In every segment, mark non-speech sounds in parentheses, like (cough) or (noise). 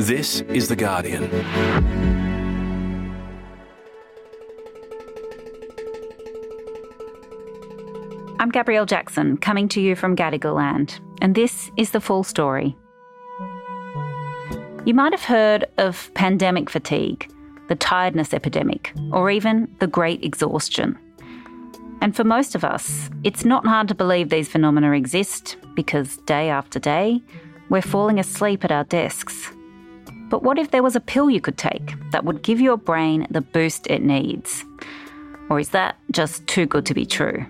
This is The Guardian. I'm Gabrielle Jackson, coming to you from Gadigal land, and this is the full story. You might have heard of pandemic fatigue, the tiredness epidemic, or even the great exhaustion. And for most of us, it's not hard to believe these phenomena exist because day after day, we're falling asleep at our desks. But what if there was a pill you could take that would give your brain the boost it needs? Or is that just too good to be true?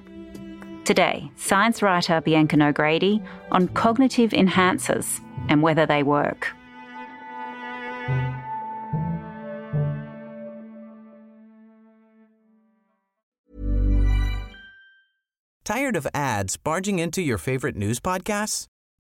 Today, science writer Bianca Nogrady on cognitive enhancers and whether they work. Tired of ads barging into your favorite news podcasts?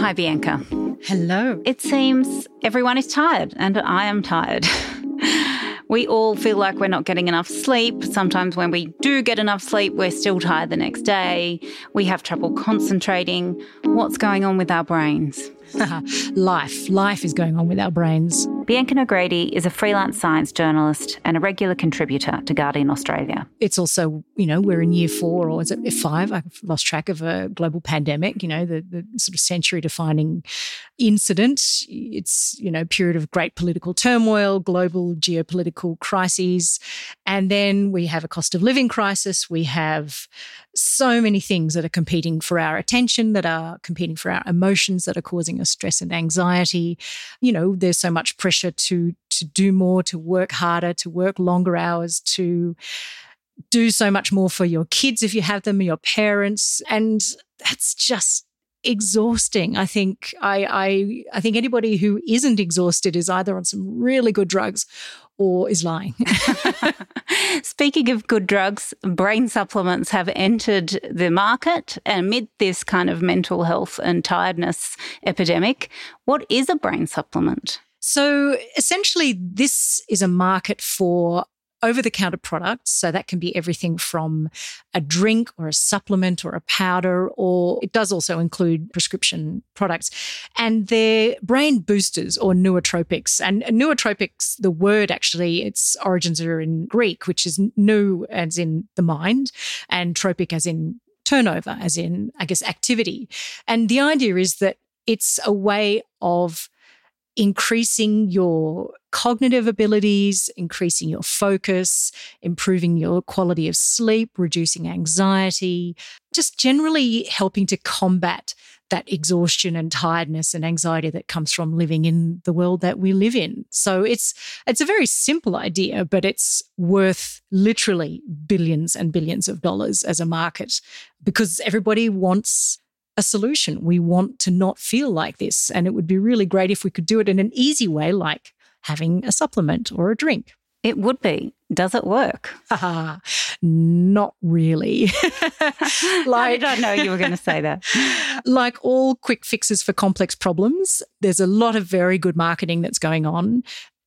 Hi, Bianca. Hello. It seems everyone is tired, and I am tired. (laughs) we all feel like we're not getting enough sleep. Sometimes, when we do get enough sleep, we're still tired the next day. We have trouble concentrating. What's going on with our brains? (laughs) life. Life is going on with our brains. Bianca Nogrady is a freelance science journalist and a regular contributor to Guardian Australia. It's also, you know, we're in year four or is it five? I've lost track of a global pandemic, you know, the, the sort of century defining incident. It's, you know, period of great political turmoil, global geopolitical crises. And then we have a cost of living crisis. We have so many things that are competing for our attention, that are competing for our emotions, that are causing stress and anxiety. You know, there's so much pressure to to do more, to work harder, to work longer hours, to do so much more for your kids if you have them, your parents, and that's just exhausting. I think I, I I think anybody who isn't exhausted is either on some really good drugs or is lying. (laughs) Speaking of good drugs, brain supplements have entered the market amid this kind of mental health and tiredness epidemic. What is a brain supplement? So essentially, this is a market for over the counter products. So that can be everything from a drink or a supplement or a powder, or it does also include prescription products. And they're brain boosters or nootropics. And nootropics, the word actually, its origins are in Greek, which is new as in the mind, and tropic as in turnover, as in, I guess, activity. And the idea is that it's a way of increasing your cognitive abilities, increasing your focus, improving your quality of sleep, reducing anxiety, just generally helping to combat that exhaustion and tiredness and anxiety that comes from living in the world that we live in. So it's it's a very simple idea, but it's worth literally billions and billions of dollars as a market because everybody wants a solution. We want to not feel like this. And it would be really great if we could do it in an easy way, like having a supplement or a drink. It would be. Does it work? (laughs) Not really. (laughs) like, I don't know you were going to say that. (laughs) like all quick fixes for complex problems, there's a lot of very good marketing that's going on.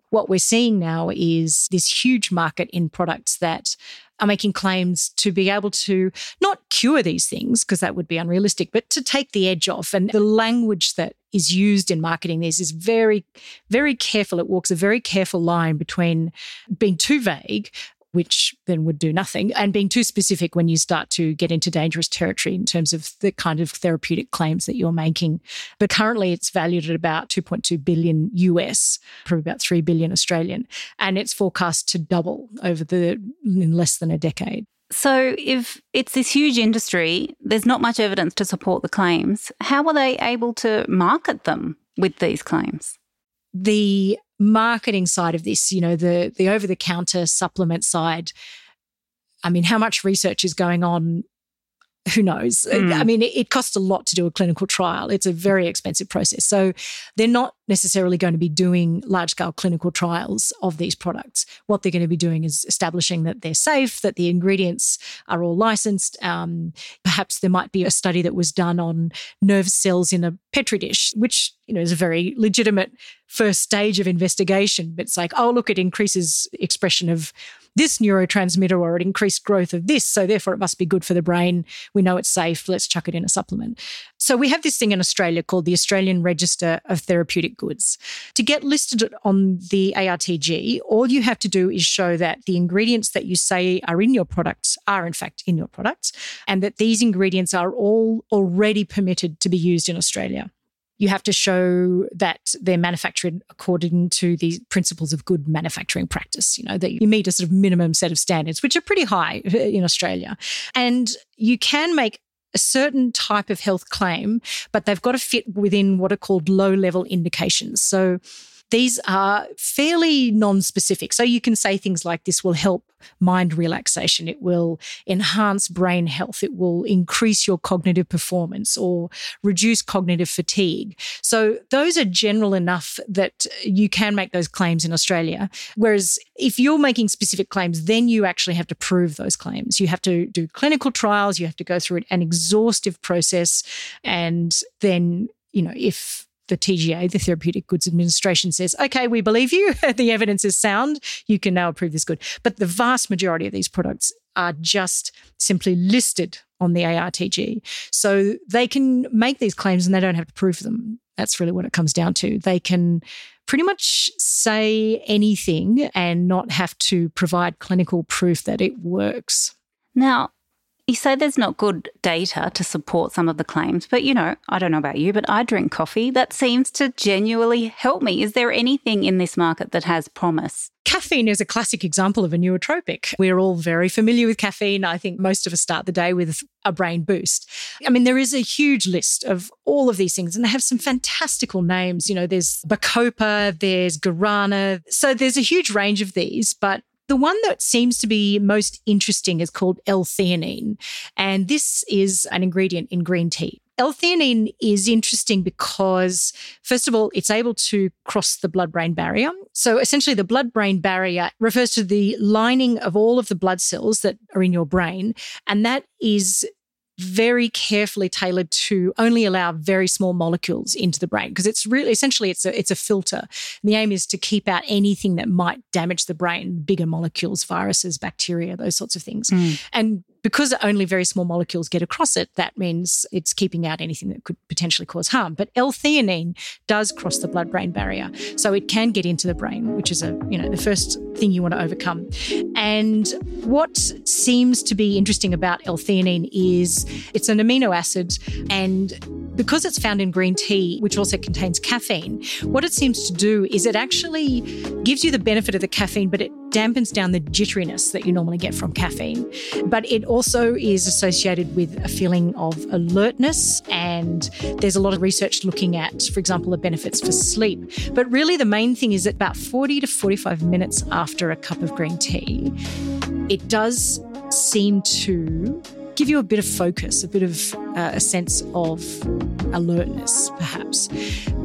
What we're seeing now is this huge market in products that are making claims to be able to not cure these things, because that would be unrealistic, but to take the edge off. And the language that is used in marketing these is very, very careful. It walks a very careful line between being too vague which then would do nothing, and being too specific when you start to get into dangerous territory in terms of the kind of therapeutic claims that you're making. But currently it's valued at about 2.2 billion US, probably about 3 billion Australian, and it's forecast to double over the in less than a decade. So, if it's this huge industry, there's not much evidence to support the claims. How are they able to market them with these claims? The marketing side of this, you know, the the over the counter supplement side. I mean, how much research is going on who knows? Mm. I mean, it, it, costs a lot to do a clinical trial. It's a very expensive process. So they're not necessarily going to be doing large scale clinical trials of these products. What they're going to be doing is establishing that they're safe, that the ingredients are all licensed. Um, perhaps there might be a study that was done on nerve cells in a petri dish, which you know is a very legitimate first stage of investigation. But it's like, oh, look, it increases expression of this neurotransmitter or it increased growth of this. So therefore, it must be good for the brain. We know it's safe. Let's chuck it in a supplement. So we have this thing in Australia called the Australian Register of Therapeutic Goods. To get listed on the ARTG, all you have to do is show that the ingredients that you say are in your products are in fact in your products and that these ingredients are all already permitted to be used in Australia you have to show that they're manufactured according to the principles of good manufacturing practice, you know, that you meet a sort of minimum set of standards, which are pretty high uh, in Australia. And you can make a certain type of health claim, but they've got to fit within what are called low level indications. So these are fairly non specific. So you can say things like this will help mind relaxation, it will enhance brain health, it will increase your cognitive performance or reduce cognitive fatigue. So those are general enough that you can make those claims in Australia. Whereas if you're making specific claims, then you actually have to prove those claims. You have to do clinical trials, you have to go through an exhaustive process. And then, you know, if the TGA, the Therapeutic Goods Administration, says, okay, we believe you. (laughs) the evidence is sound. You can now approve this good. But the vast majority of these products are just simply listed on the ARTG. So they can make these claims and they don't have to prove them. That's really what it comes down to. They can pretty much say anything and not have to provide clinical proof that it works. Now, you say there's not good data to support some of the claims, but you know, I don't know about you, but I drink coffee. That seems to genuinely help me. Is there anything in this market that has promise? Caffeine is a classic example of a nootropic. We're all very familiar with caffeine. I think most of us start the day with a brain boost. I mean, there is a huge list of all of these things, and they have some fantastical names. You know, there's Bacopa, there's Guarana. So there's a huge range of these, but the one that seems to be most interesting is called L-theanine, and this is an ingredient in green tea. L-theanine is interesting because, first of all, it's able to cross the blood brain barrier. So, essentially, the blood brain barrier refers to the lining of all of the blood cells that are in your brain, and that is very carefully tailored to only allow very small molecules into the brain because it's really essentially it's a it's a filter. And the aim is to keep out anything that might damage the brain, bigger molecules, viruses, bacteria, those sorts of things. Mm. And because only very small molecules get across it, that means it's keeping out anything that could potentially cause harm. But L-theanine does cross the blood-brain barrier, so it can get into the brain, which is a you know the first thing you want to overcome. And what seems to be interesting about L-theanine is it's an amino acid, and because it's found in green tea, which also contains caffeine, what it seems to do is it actually gives you the benefit of the caffeine, but it dampens down the jitteriness that you normally get from caffeine. But it also is associated with a feeling of alertness. And there's a lot of research looking at, for example, the benefits for sleep. But really, the main thing is that about 40 to 45 minutes after a cup of green tea, it does seem to give you a bit of focus, a bit of uh, a sense of alertness, perhaps.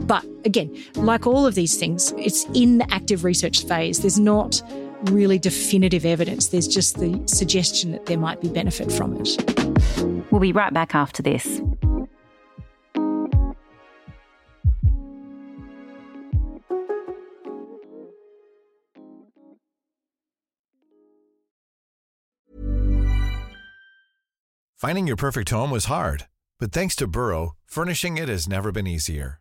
But again, like all of these things, it's in the active research phase. There's not really definitive evidence. There's just the suggestion that there might be benefit from it. We'll be right back after this. Finding your perfect home was hard, but thanks to Burrow, furnishing it has never been easier.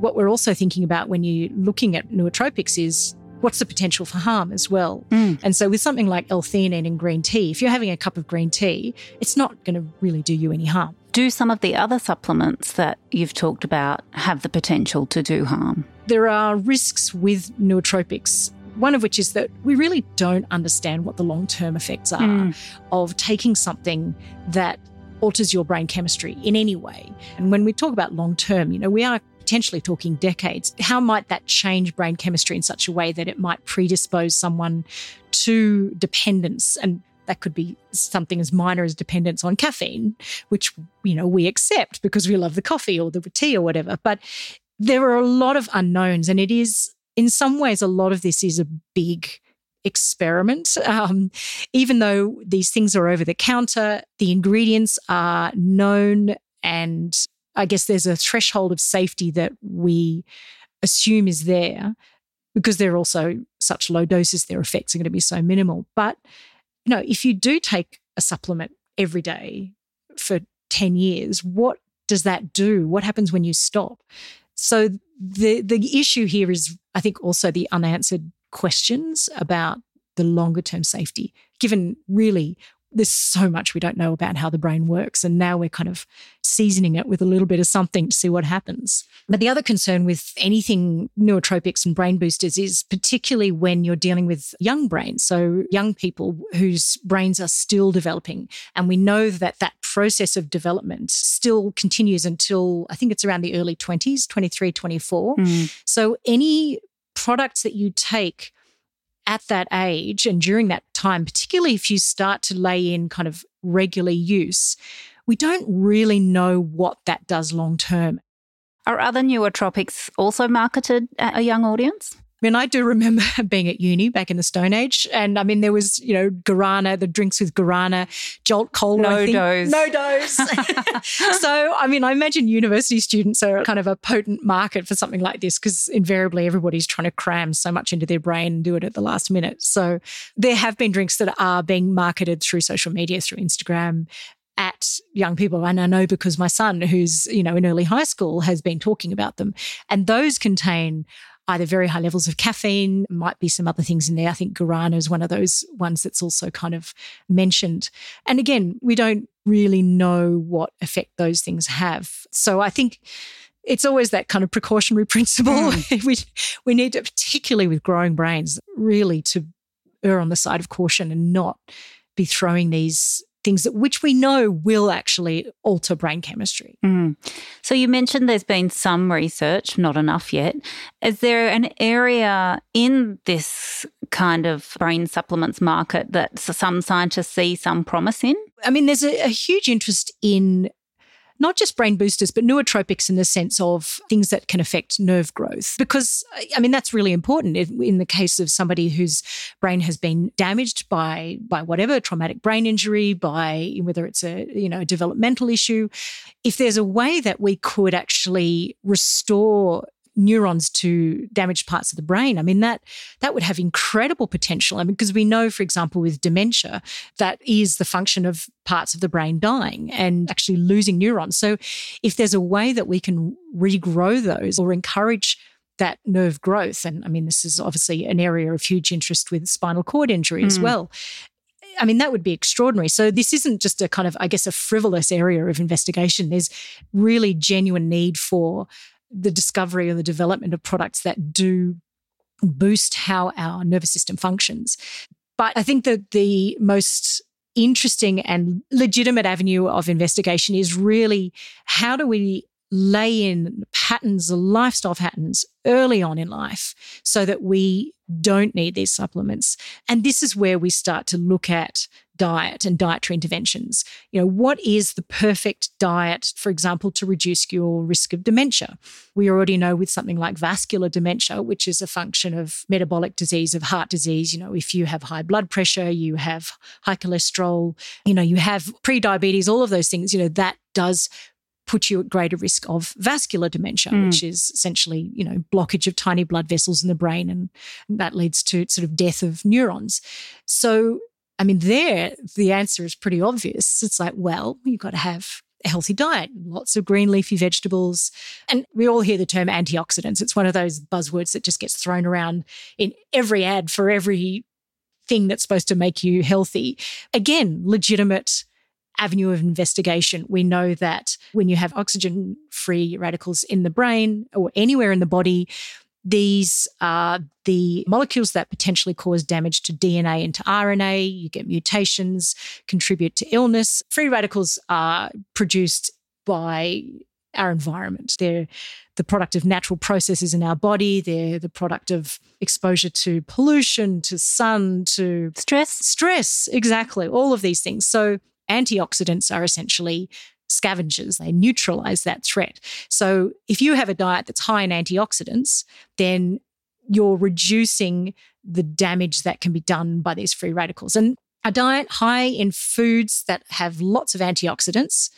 What we're also thinking about when you're looking at nootropics is what's the potential for harm as well. Mm. And so with something like L-theanine in green tea, if you're having a cup of green tea, it's not going to really do you any harm. Do some of the other supplements that you've talked about have the potential to do harm? There are risks with nootropics. One of which is that we really don't understand what the long term effects are Mm. of taking something that alters your brain chemistry in any way. And when we talk about long term, you know, we are potentially talking decades. How might that change brain chemistry in such a way that it might predispose someone to dependence? And that could be something as minor as dependence on caffeine, which, you know, we accept because we love the coffee or the tea or whatever. But there are a lot of unknowns. And it is, in some ways, a lot of this is a big experiment. Um, even though these things are over the counter, the ingredients are known and I guess there's a threshold of safety that we assume is there because they're also such low doses, their effects are going to be so minimal. But you know, if you do take a supplement every day for 10 years, what does that do? What happens when you stop? So the the issue here is I think also the unanswered questions about the longer term safety, given really there's so much we don't know about how the brain works. And now we're kind of seasoning it with a little bit of something to see what happens. But the other concern with anything neurotropics and brain boosters is particularly when you're dealing with young brains. So, young people whose brains are still developing. And we know that that process of development still continues until I think it's around the early 20s, 23, 24. Mm. So, any products that you take at that age and during that time, particularly if you start to lay in kind of regular use, we don't really know what that does long term. Are other neurotropics also marketed at a young audience? I mean, I do remember (laughs) being at uni back in the Stone Age, and I mean, there was you know guarana, the drinks with guarana, Jolt Cola, No Doz. No Doz. (laughs) so, I mean, I imagine university students are kind of a potent market for something like this because invariably everybody's trying to cram so much into their brain and do it at the last minute. So, there have been drinks that are being marketed through social media, through Instagram, at young people. And I know because my son, who's, you know, in early high school, has been talking about them. And those contain either very high levels of caffeine, might be some other things in there. I think guarana is one of those ones that's also kind of mentioned. And again, we don't really know what effect those things have. So I think it's always that kind of precautionary (laughs) principle. Hmm. (laughs) we we need to, particularly with growing brains, really to err on the side of caution and not be throwing these things that which we know will actually alter brain chemistry. Mm. So you mentioned there's been some research, not enough yet. Is there an area in this kind of brain supplements market that some scientists see some promise in? I mean, there's a, a huge interest in not just brain boosters, but nootropics in the sense of things that can affect nerve growth. Because, I mean, that's really important in, the case of somebody whose brain has been damaged by, by whatever traumatic brain injury, by whether it's a, you know, a developmental issue. If there's a way that we could actually restore neurons to damaged parts of the brain. I mean that that would have incredible potential. I mean because we know for example with dementia that is the function of parts of the brain dying and actually losing neurons. So if there's a way that we can regrow those or encourage that nerve growth and I mean this is obviously an area of huge interest with spinal cord injury as Mm. well. I mean, that would be extraordinary. So, this isn't just a kind of, I guess, a frivolous area of investigation. There's really genuine need for the discovery or the development of products that do boost how our nervous system functions. But I think that the most interesting and legitimate avenue of investigation is really how do we lay in patterns, lifestyle patterns early on in life so that we don't need these supplements. And this is where we start to look at diet and dietary interventions. You know, what is the perfect diet, for example, to reduce your risk of dementia? We already know with something like vascular dementia, which is a function of metabolic disease, of heart disease, you know, if you have high blood pressure, you have high cholesterol, you know, you have pre-diabetes, all of those things, you know, that does put you at greater risk of vascular dementia, mm. which is essentially, you know, blockage of tiny blood vessels in the brain. And that leads to sort of death of neurons. So, I mean, there, the answer is pretty obvious. It's like, well, you've got to have a healthy diet, lots of green leafy vegetables. And we all hear the term antioxidants. It's one of those buzzwords that just gets thrown around in every ad for every thing that's supposed to make you healthy. Again, legitimate avenue of investigation. We know that when you have oxygen free radicals in the brain or anywhere in the body, these are the molecules that potentially cause damage to DNA and to RNA. You get mutations, contribute to illness. Free radicals are produced by our environment. They're the product of natural processes in our body. They're the product of exposure to pollution, to sun, to stress. Stress, exactly. All of these things. So antioxidants are essentially scavengers, they neutralize that threat. So if you have a diet that's high in antioxidants, then you're reducing the damage that can be done by these free radicals. And a diet high in foods that have lots of antioxidants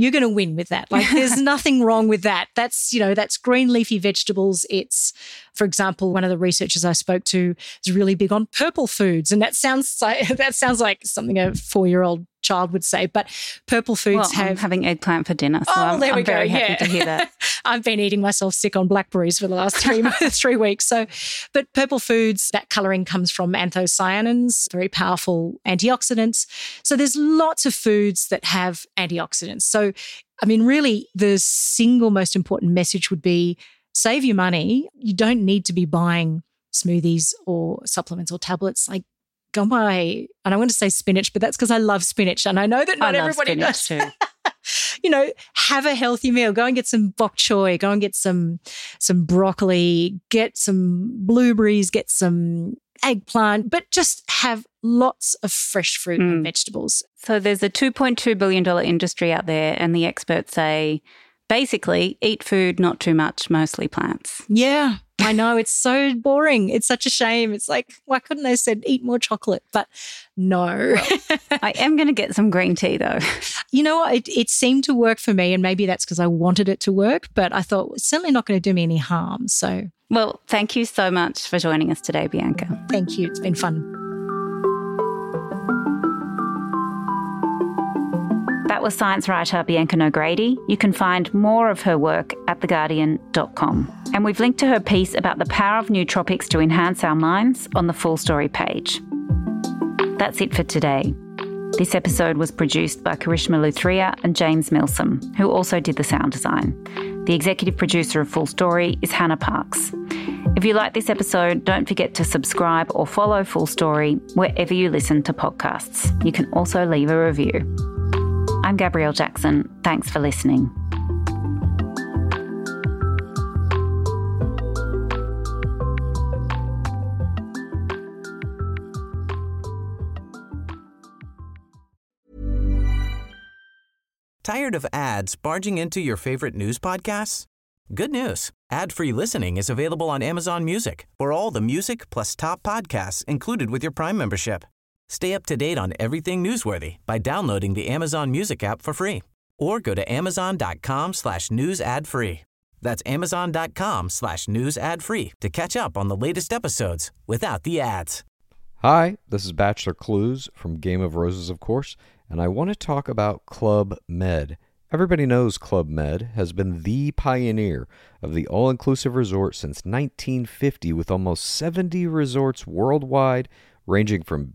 you're going to win with that. Like there's (laughs) nothing wrong with that. That's, you know, that's green leafy vegetables. It's, for example, one of the researchers I spoke to is really big on purple foods. And that sounds (laughs) like, that sounds like something a four year old child would say. But purple foods well, have I'm having eggplant for dinner, so oh, I'm, there we I'm go. very yeah. happy to hear that. (laughs) I've been eating myself sick on blackberries for the last three (laughs) three weeks. So, but purple foods, that colouring comes from anthocyanins, very powerful antioxidants. So there's lots of foods that have antioxidants. So, I mean, really, the single most important message would be save your money. You don't need to be buying smoothies or supplements or tablets. Like go buy, and I want to say spinach, but that's because I love spinach. And I know that not everybody does. Too. (laughs) you know, have a healthy meal. Go and get some bok choy. Go and get some some broccoli. Get some blueberries. Get some eggplant. But just have lots of fresh fruit mm. and vegetables. So there's a 2.2 billion dollar industry out there, and the experts say basically eat food, not too much, mostly plants. Yeah. I know it's so boring. It's such a shame. It's like, why couldn't they said eat more chocolate? But no. I am going to get some green tea though. (laughs) You know what? It, it seemed to work for me, and maybe that's because I wanted it to work. But I thought it's certainly not going to do me any harm. So, well, thank you so much for joining us today, Bianca. Thank you. It's been fun. That was science writer Bianca Nogrady. You can find more of her work at theguardian.com. And we've linked to her piece about the power of nootropics to enhance our minds on the full story page. That's it for today. This episode was produced by Karishma Luthria and James Milsom, who also did the sound design. The executive producer of Full Story is Hannah Parks. If you like this episode, don't forget to subscribe or follow Full Story wherever you listen to podcasts. You can also leave a review. I'm Gabrielle Jackson. Thanks for listening. Tired of ads barging into your favorite news podcasts? Good news. Ad-free listening is available on Amazon Music. For all the music plus top podcasts included with your Prime membership. Stay up to date on everything newsworthy by downloading the Amazon Music app for free or go to amazon.com slash news ad free. That's amazon.com slash news ad free to catch up on the latest episodes without the ads. Hi, this is Bachelor Clues from Game of Roses, of course, and I want to talk about Club Med. Everybody knows Club Med has been the pioneer of the all inclusive resort since 1950, with almost 70 resorts worldwide, ranging from